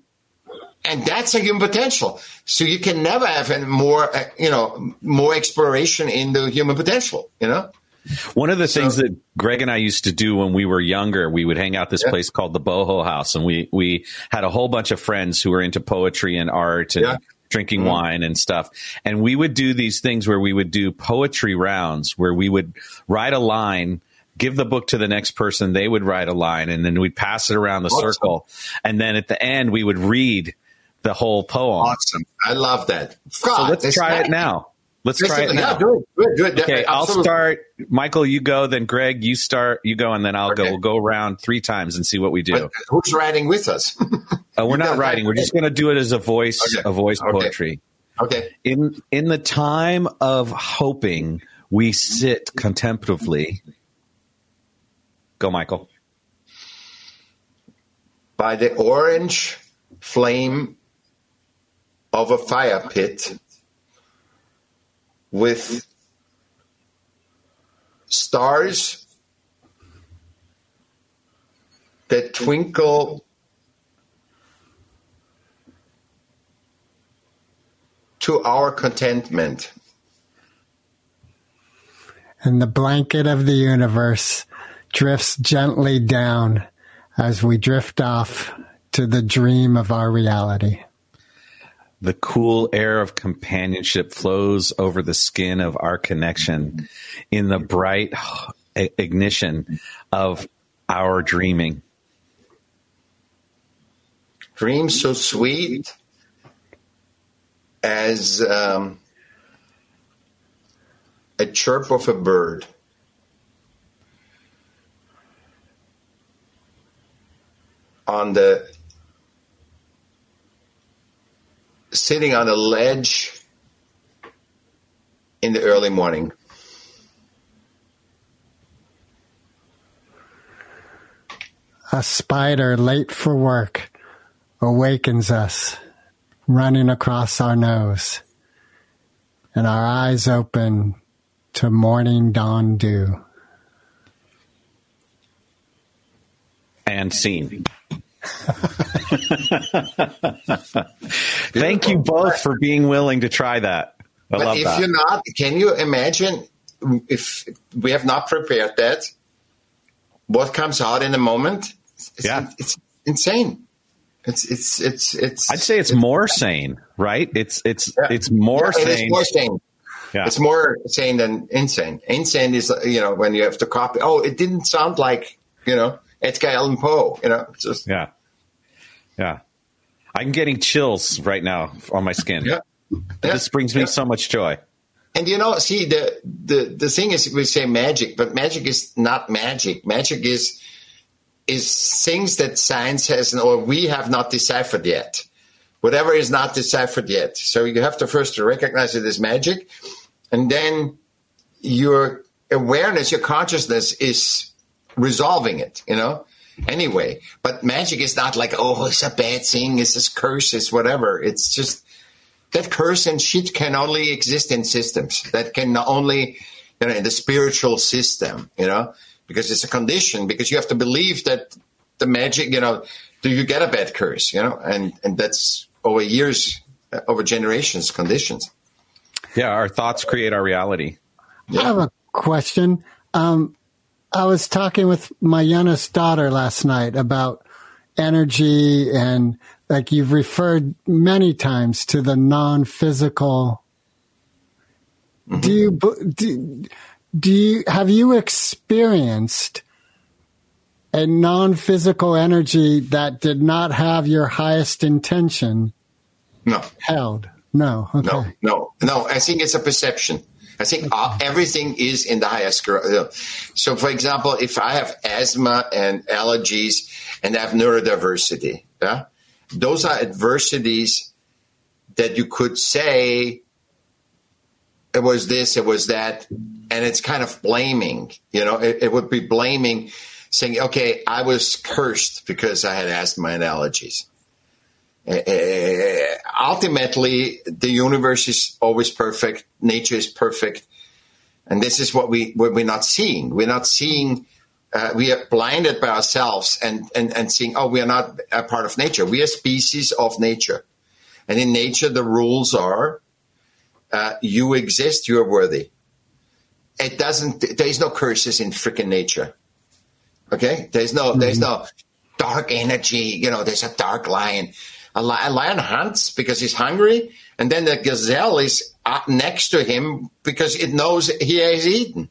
and that's a human potential. So you can never have more, uh, you know, more exploration in the human potential. You know, One of the things that Greg and I used to do when we were younger, we would hang out this Yeah. place called the Boho House, and we we had a whole bunch of friends who were into poetry and art and Yeah. drinking mm-hmm. wine and stuff. And we would do these things where we would do poetry rounds, where we would write a line. Give the book to the next person. They would write a line, and then we'd pass it around the Awesome. circle. And then at the end, we would read the whole poem. awesome. I love that. So let's try nice. it now. Let's try it now. Yeah, do it. Do it. Do it. Okay, I'll start. Michaell, you go. Then Greg, you start. You go, and then I'll go. We'll go around three times and see what we do. But who's writing with us? Uh, we're not got writing. We're just going to do it as a voice, Okay. a voice Okay. poetry. okay. In in the time of hoping, we sit contemplatively. Go, Michaell. By the orange flame of a fire pit with stars that twinkle to our contentment. and the blanket of the universe drifts gently down as we drift off to the dream of our reality. The cool air of companionship flows over the skin of our connection in the bright ignition of our dreaming. Dreams so sweet as um, a chirp of a bird. On the sitting on a ledge in the early morning. A spider late for work awakens us, running across our nose, and our eyes open to morning dawn dew. and scene. Thank you both for being willing to try that. I But love if that. you're not, can you imagine if we have not prepared that? What comes out in a moment? It's, Yeah. it's insane. It's it's it's it's. I'd say it's more sane, right? It's it's Yeah. it's more Yeah, it sane. more sane. Yeah. It's more sane than insane. Insane is you know when you have to copy. Oh, it didn't sound like you know Edgar Allan Poe. You know, just yeah, yeah. I'm getting chills right now on my skin. yeah. Yeah. This brings me Yeah. so much joy. And you know, see the the the thing is, we say magic, but magic is not magic. Magic is is things that science has or we have not deciphered yet. Whatever is not deciphered yet. So you have to first recognize it as magic, and then your awareness, your consciousness is resolving it. You know. Anyway, but magic is not like oh, it's a bad thing, it's a curse, it's whatever. It's just that curse and shit can only exist in systems. That can only, you know, in the spiritual system, you know, because it's a condition. Because you have to believe that the magic, you know, do you get a bad curse, you know, and and that's over years, uh, over generations, conditions. Yeah, our thoughts create our reality. I have a question. Um, I was talking with my youngest daughter last night about energy and like you've referred many times to the non-physical. Do you do, do you have you experienced a non-physical energy that did not have your highest intention No, held? No. Okay. no, no, no. I think it's a perception. I think uh, everything is in the highest. gr- uh, So, for example, if I have asthma and allergies and I have neurodiversity, yeah, those are adversities that you could say it was this, it was that, and it's kind of blaming. You know, it, it would be blaming, saying, "Okay, I was cursed because I had asthma and allergies." Uh, ultimately, the universe is always perfect. Nature is perfect. and this is what we what we're not seeing. We're not seeing. Uh, we are blinded by ourselves and, and and seeing. Oh, we are not a part of nature. We are species of nature, and in nature the rules are: uh, you exist, you are worthy. It doesn't. There is no curses in freaking nature. Okay, there's no there's no dark energy. You know, there's a dark lion. A, a lion hunts because he's hungry, and then the gazelle is up next to him because it knows he has eaten.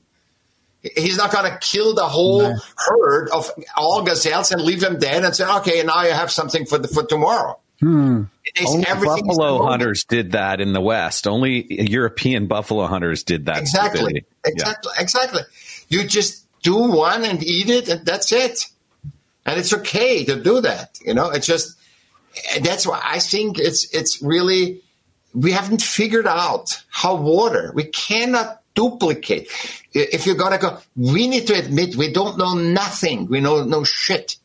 He's not going to kill the whole herd of all gazelles and leave them dead and say, "Okay, now you have something for the for tomorrow." Hmm. Is- Only everything is the buffalo hunters did that in the West. Only European buffalo hunters did that. Exactly. stupidity. Yeah. Exactly. Exactly. You just do one and eat it, and that's it. And it's okay to do that. You know, it's just that's why I think it's it's really we haven't figured out how water we cannot duplicate. If you're gonna go, we need to admit we don't know nothing. We know no shit.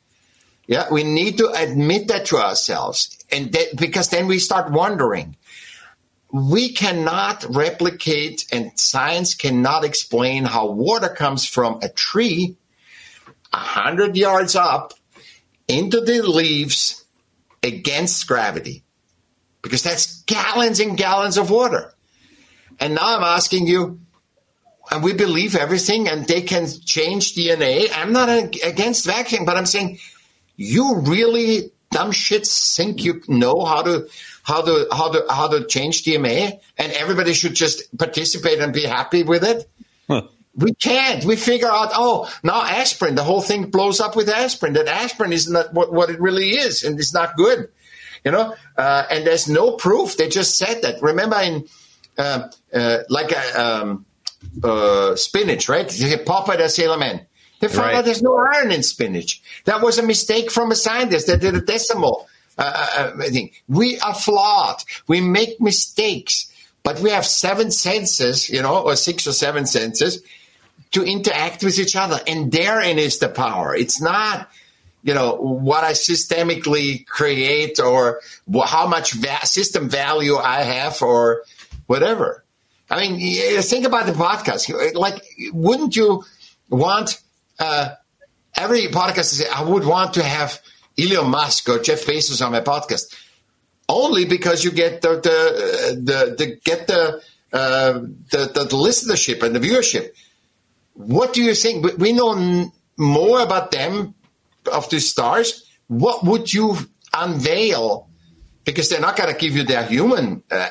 Yeah, we need to admit that to ourselves, and that, because then we start wondering we cannot replicate and science cannot explain how water comes from a tree a hundred yards up into the leaves against gravity because that's gallons and gallons of water. And now i'm asking you and we believe everything and they can change dna i'm not against vaccine but i'm saying you really dumb shits think you know how to how to how to how to change DNA and everybody should just participate and be happy with it? We can't. We figure out, oh, now aspirin, the whole thing blows up with aspirin. That aspirin is not what, what it really is, and it's not good. You know, uh, and there's no proof. They just said that. Remember in uh, uh, like a, um, uh, spinach, right? The Sailor Man. They found Right. out there's no iron in spinach. That was a mistake from a scientist that did a decimal uh, uh, thing. We are flawed. We make mistakes, but we have seven senses, you know, or six or seven senses to interact with each other. And therein is the power. It's not, you know, what I systemically create or how much va- system value I have or whatever. I mean, think about the podcast. Like, wouldn't you want uh, every podcast to say, I would want to have Elon Musk or Jeff Bezos on my podcast? Only because you get the the the, the get the, uh, the the listenership and the viewership. What do you think? We- know more about them of the stars. What would you unveil? Because they're not going to give you their human uh,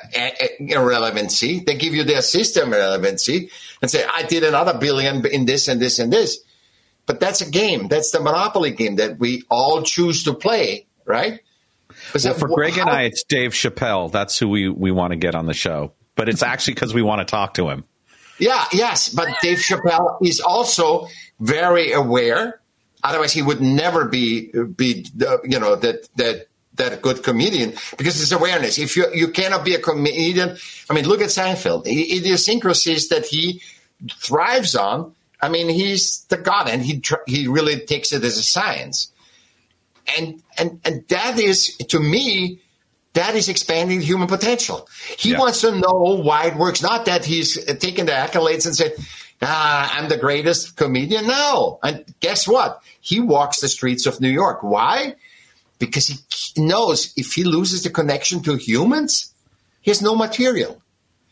irrelevancy. They give you their system irrelevancy and say, I did another billion in this and this and this. But that's a game. That's the monopoly game that we all choose to play, right? Well, for Greg and how- I, it's Dave Chappelle. That's who we, we want to get on the show. But it's actually because we want to talk to him. Yeah, yes, but Dave Chappelle is also very aware. Otherwise, he would never be be uh, you know that that that good comedian because it's awareness. If you you cannot be a comedian, I mean, look at Seinfeld. The idiosyncrasies that he thrives on. I mean, he's the god, and he he really takes it as a science. And and and that is to me that is expanding human potential. He Yeah. wants to know why it works. Not that he's taken the accolades and said, ah, I'm the greatest comedian. No. And guess what? He walks the streets of New York. Why? Because he knows if he loses the connection to humans, he has no material.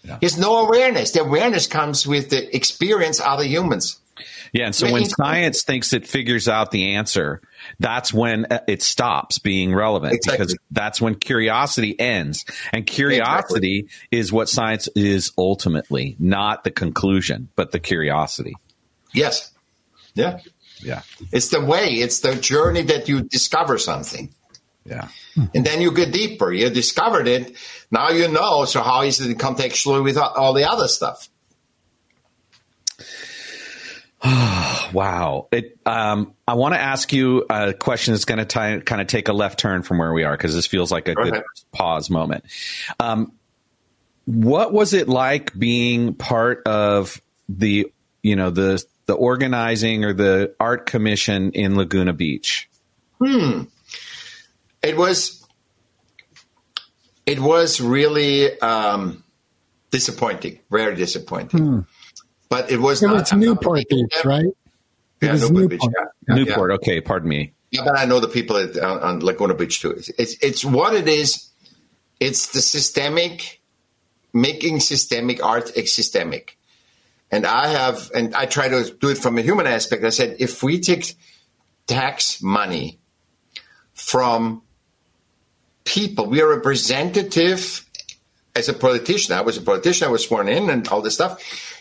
He has no awareness. The awareness comes with the experience of other humans. Yeah, and so when science thinks it figures out the answer, that's when uh, it stops being relevant Exactly. because that's when curiosity ends. And curiosity is what science is ultimately, not the conclusion, but the curiosity. Yes. Yeah. Yeah. It's the way, it's the journey that you discover something. Yeah. And then you get deeper. You discovered it. Now you know. So how is it contextual with all the other stuff? Wow. It, um, I want to ask you a question that's going to kind of take a left turn from where we are because this feels like a Go good ahead. pause moment. Um, what was it like being part of the, you know, the the organizing or the art commission in Laguna Beach? Hmm. It was, it was really um, disappointing, very disappointing. But it was It not. was Newport Beach, right? It Yeah, was Newport Beach. Newport. Yeah. Okay, pardon me. Yeah, but I know the people at, on, on Laguna Beach too. It's, it's it's what it is. It's the systemic, making systemic art systemic. And I have, and I try to do it from a human aspect. I said, if we take tax money from people, we are representative as a politician. I was a politician. I was sworn in and all this stuff.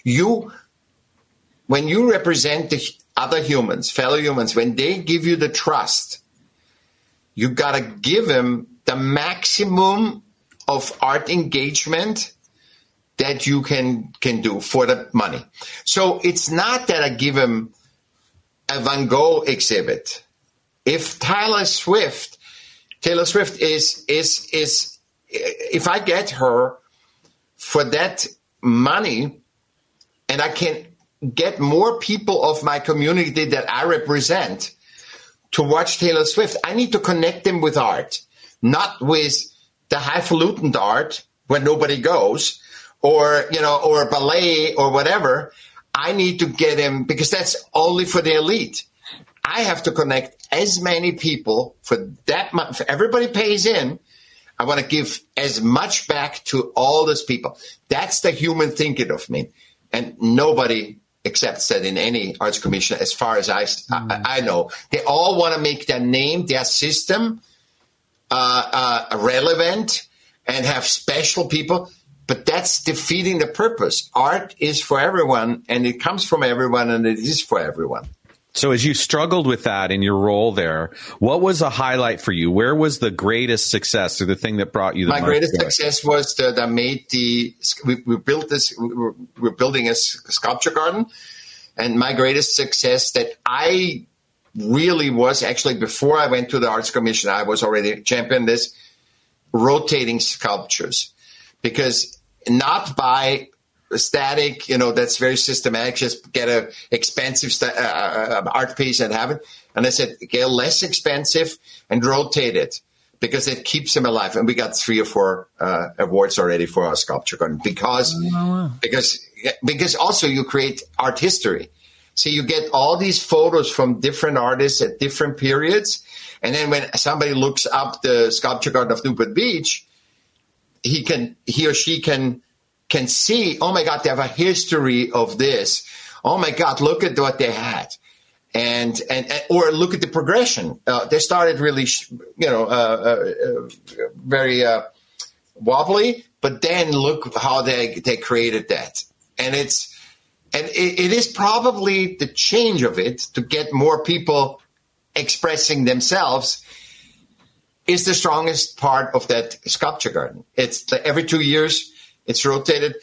You, when you represent the other humans, fellow humans, when they give you the trust, you got to give them the maximum of art engagement that you can can do for the money. So it's not that I give them a Van Gogh exhibit. If Taylor Swift, Taylor Swift is is is if I get her for that money and I can get more people of my community that I represent to watch Taylor Swift, I need to connect them with art, not with the highfalutin art where nobody goes, or you know, or ballet or whatever. I need to get them because that's only for the elite. I have to connect as many people for that much. Everybody pays in. I want to give as much back to all those people. That's the human thinking of me, and nobody accepts that in any arts commission, as far as I I, I know. They all want to make their name, their system, uh, uh, relevant, and have special people. But that's defeating the purpose. Art is for everyone, and it comes from everyone, and it is for everyone. So as you struggled with that in your role there, what was a highlight for you? Where was the greatest success or the thing that brought you the My greatest joy? success was that I made the we, we built this we were, we we're building a sculpture garden, and my greatest success that I really was actually before I went to the arts commission I was already champion this rotating sculptures because not by static, you know, that's very systematic. Just get a expensive sta- uh, uh, art piece and have it. And I said, get less expensive and rotate it because it keeps them alive. And we got three or four uh, awards already for our sculpture garden because because because also you create art history. So you get all these photos from different artists at different periods, and then when somebody looks up the sculpture garden of Newport Beach, he can he or she can can see. Oh my God, they have a history of this. Oh my God, look at what they had, and and, and or look at the progression. Uh, they started really, you know, uh, uh, uh, very uh, wobbly, but then look how they they created that, and it's and it, it is probably the change of it to get more people expressing themselves is the strongest part of that sculpture garden. It's like every two years, it's rotated.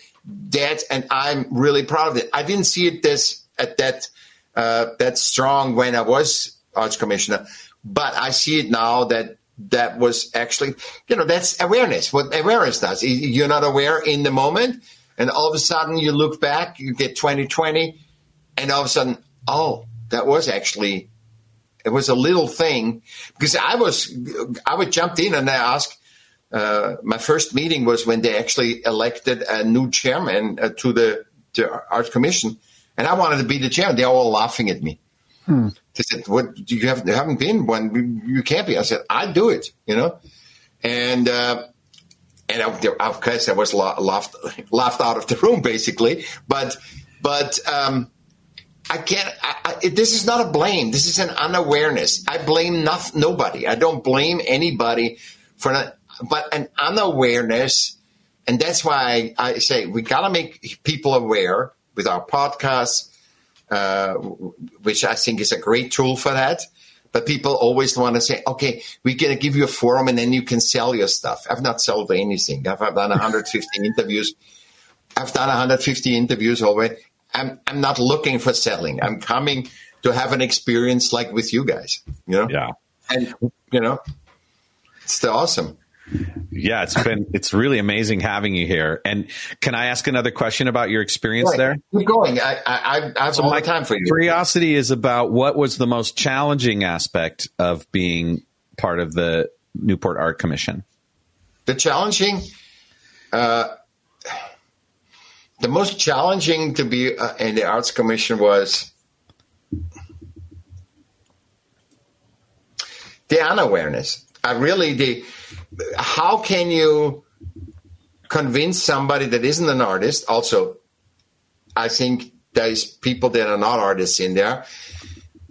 That and I'm really proud of it. I didn't see it this at that uh, that strong when I was arts commissioner, but I see it now that that was actually you know that's awareness. What awareness does, you're not aware in the moment, and all of a sudden you look back, you get 2020, and all of a sudden, oh, that was actually it was a little thing because I was I would jumped in and I asked. Uh, my first meeting was when they actually elected a new chairman uh, to the to Arts Commission, and I wanted to be the chairman. They're all laughing at me. They said, "What you have, you haven't been one? You can't be." I said, "I do it," you know, and uh, and I, of course I was laughed laughed out of the room basically, but but um, I can't. I, I, this is not a blame. This is an unawareness. I blame not, nobody. I don't blame anybody for not, but an unawareness, and that's why I, say we got to make people aware with our podcasts, uh, which I think is a great tool for that. But people always want to say, okay, we're going to give you a forum and then you can sell your stuff. I've not sold anything. I've, I've done 150 interviews. I've done 150 interviews already. I'm, I'm not looking for selling. I'm coming to have an experience like with you guys, you know? Yeah. And, you know, it's still awesome. Yeah, it's been it's really amazing having you here. And can I ask another question about your experience there? Keep going. I, I, I have all my time for you. Curiosity is about what was the most challenging aspect of being part of the Newport Art Commission. the challenging uh, the most challenging to be uh, in the arts commission was the unawareness. I really the how can you convince somebody that isn't an artist? Also, I think there's people that are not artists in there.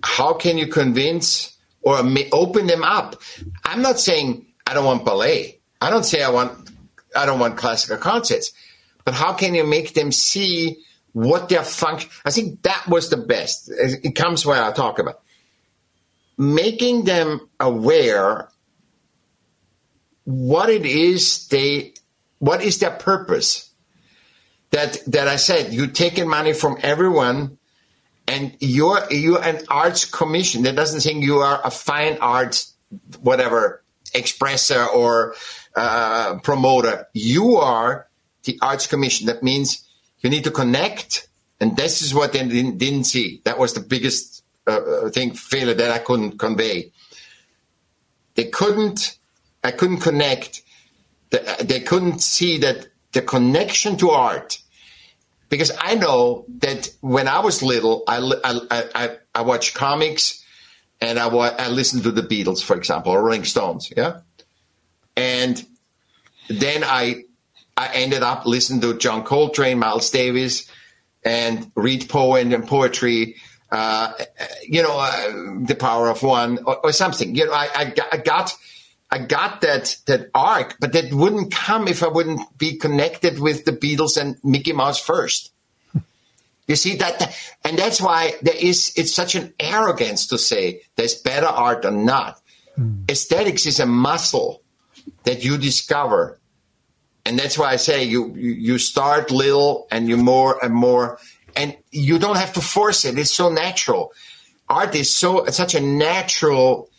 How can you convince or open them up? I'm not saying I don't want ballet. I don't say I want I don't want classical concerts. But how can you make them see what their function? I think that was the best. It comes where I talk about making them aware what it is they what is their purpose? That that i said you're taking money from everyone and you're you're an arts commission. That doesn't think you are a fine arts whatever expresser or uh, promoter. You are the arts commission. That means you need to connect. And this is what they didn't, didn't see. That was the biggest uh, thing failure that i couldn't convey. They couldn't i couldn't connect they couldn't see that the connection to art because I know that when I was little, I I I, I watched comics, and I I listened to the Beatles, for example, or Rolling Stones, yeah, and then I I ended up listening to John Coltrane, Miles Davis, and read poem and poetry. Uh, you know, uh, the power of one or, or, something. You know, I, I, I got I got that that arc, but that wouldn't come if I wouldn't be connected with the Beatles and Mickey Mouse first. You see that, and that's why there is. It's such an arrogance to say there's better art or not. Mm. Aesthetics is a muscle that you discover, and that's why I say you you start little and you more and more, and you don't have to force it. It's so natural. Art is so such a natural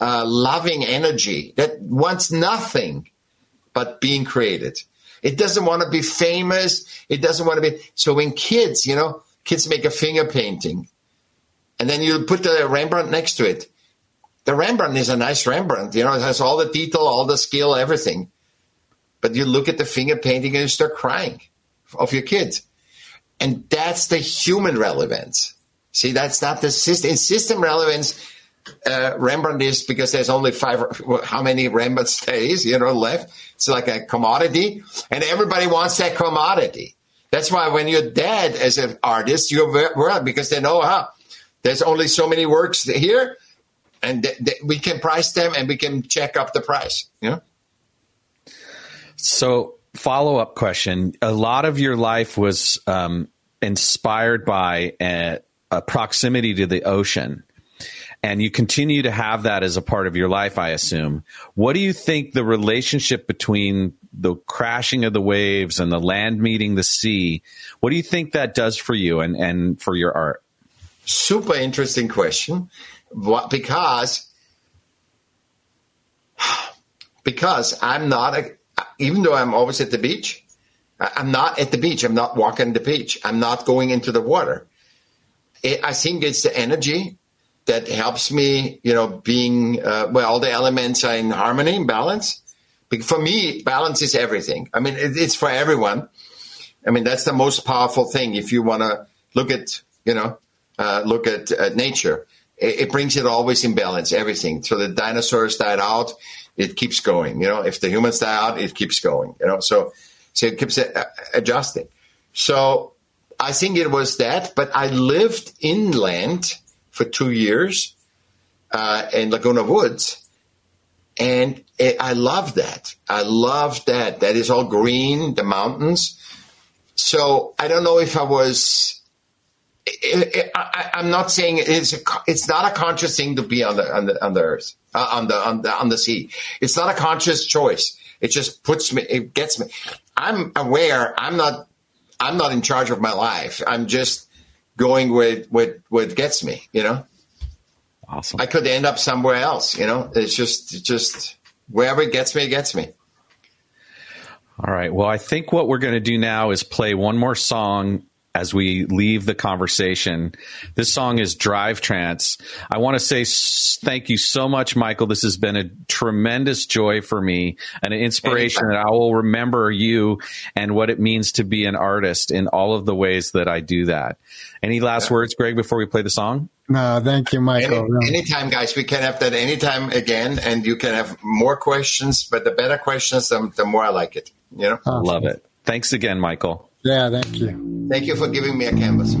uh, loving energy that wants nothing but being created. It doesn't want to be famous. It doesn't want to be. So when kids, you know, kids make a finger painting and then you put the Rembrandt next to it. The Rembrandt is a nice Rembrandt. You know, it has all the detail, all the skill, everything. But you look at the finger painting and you start crying of your kids. And that's the human relevance. See, that's not the system. In system relevance, uh, Rembrandt is because there's only five, how many Rembrandt stays, you know, left. It's like a commodity and everybody wants that commodity. That's why when you're dead as an artist, you're well because they know, huh, there's only so many works here and th- th- we can price them and we can check up the price, you know? So follow up question. A lot of your life was, um, inspired by a, a proximity to the ocean and you continue to have that as a part of your life, I assume. What do you think the relationship between the crashing of the waves and the land meeting the sea, what do you think that does for you and, and for your art? Super interesting question. Because because I'm not a, even though I'm always at the beach, I'm not at the beach. I'm not walking the beach. I'm not going into the water. I think it's the energy that helps me, you know, being uh, well, all the elements are in harmony and balance. For me, balance is everything. I mean, it, it's for everyone. I mean, that's the most powerful thing. If you want to look at, you know, uh, look at uh, nature, it, it, brings it always in balance, everything. So the dinosaurs died out, it keeps going. You know, if the humans die out, it keeps going. You know, so so it keeps uh, adjusting. So I think it was that, but I lived inland for two years uh, in Laguna Woods. And it, I love that. I love that. That is all green, the mountains. So I don't know if I was. I, am not saying it's a, it's not a conscious thing to be on the on the on the earth uh, on the on the on the sea. It's not a conscious choice. It just puts me. It gets me. I'm aware. I'm not. I'm not in charge of my life. I'm just going with with what gets me. You know. Awesome. I could end up somewhere else. You know, it's just just wherever it gets me, it gets me. All right. Well, I think what we're going to do now is play one more song as we leave the conversation. This song is Drive Trance. I want to say thank you so much, Michaell. This has been a tremendous joy for me and an inspiration that I will remember you and what it means to be an artist in all of the ways that I do that. Any last words, Greg, before we play the song? No, thank you, Michaell. Any, No. anytime, guys, we can have that anytime again, and you can have more questions. But the better questions, the, the more I like it. You know. Awesome. Love it. Thanks again, Michaell. Yeah, thank you. Thank you for giving me a canvas.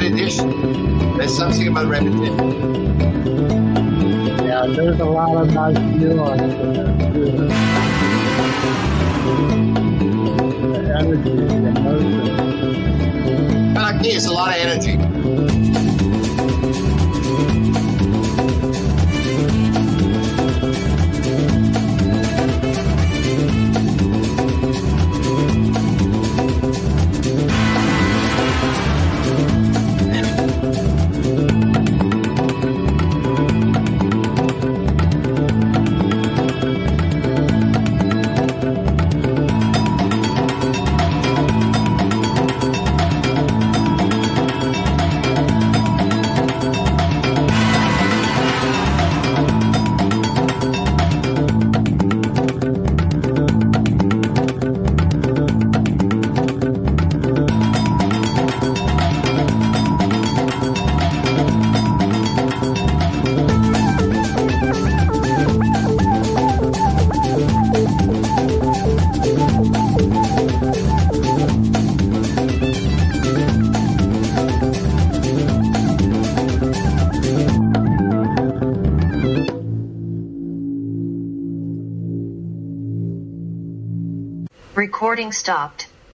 Repetition. There's something about repetition. yeah, there's a lot of nice nuance in there, too. The energy, the emotion. Like me, it's a lot of energy. Recording stopped.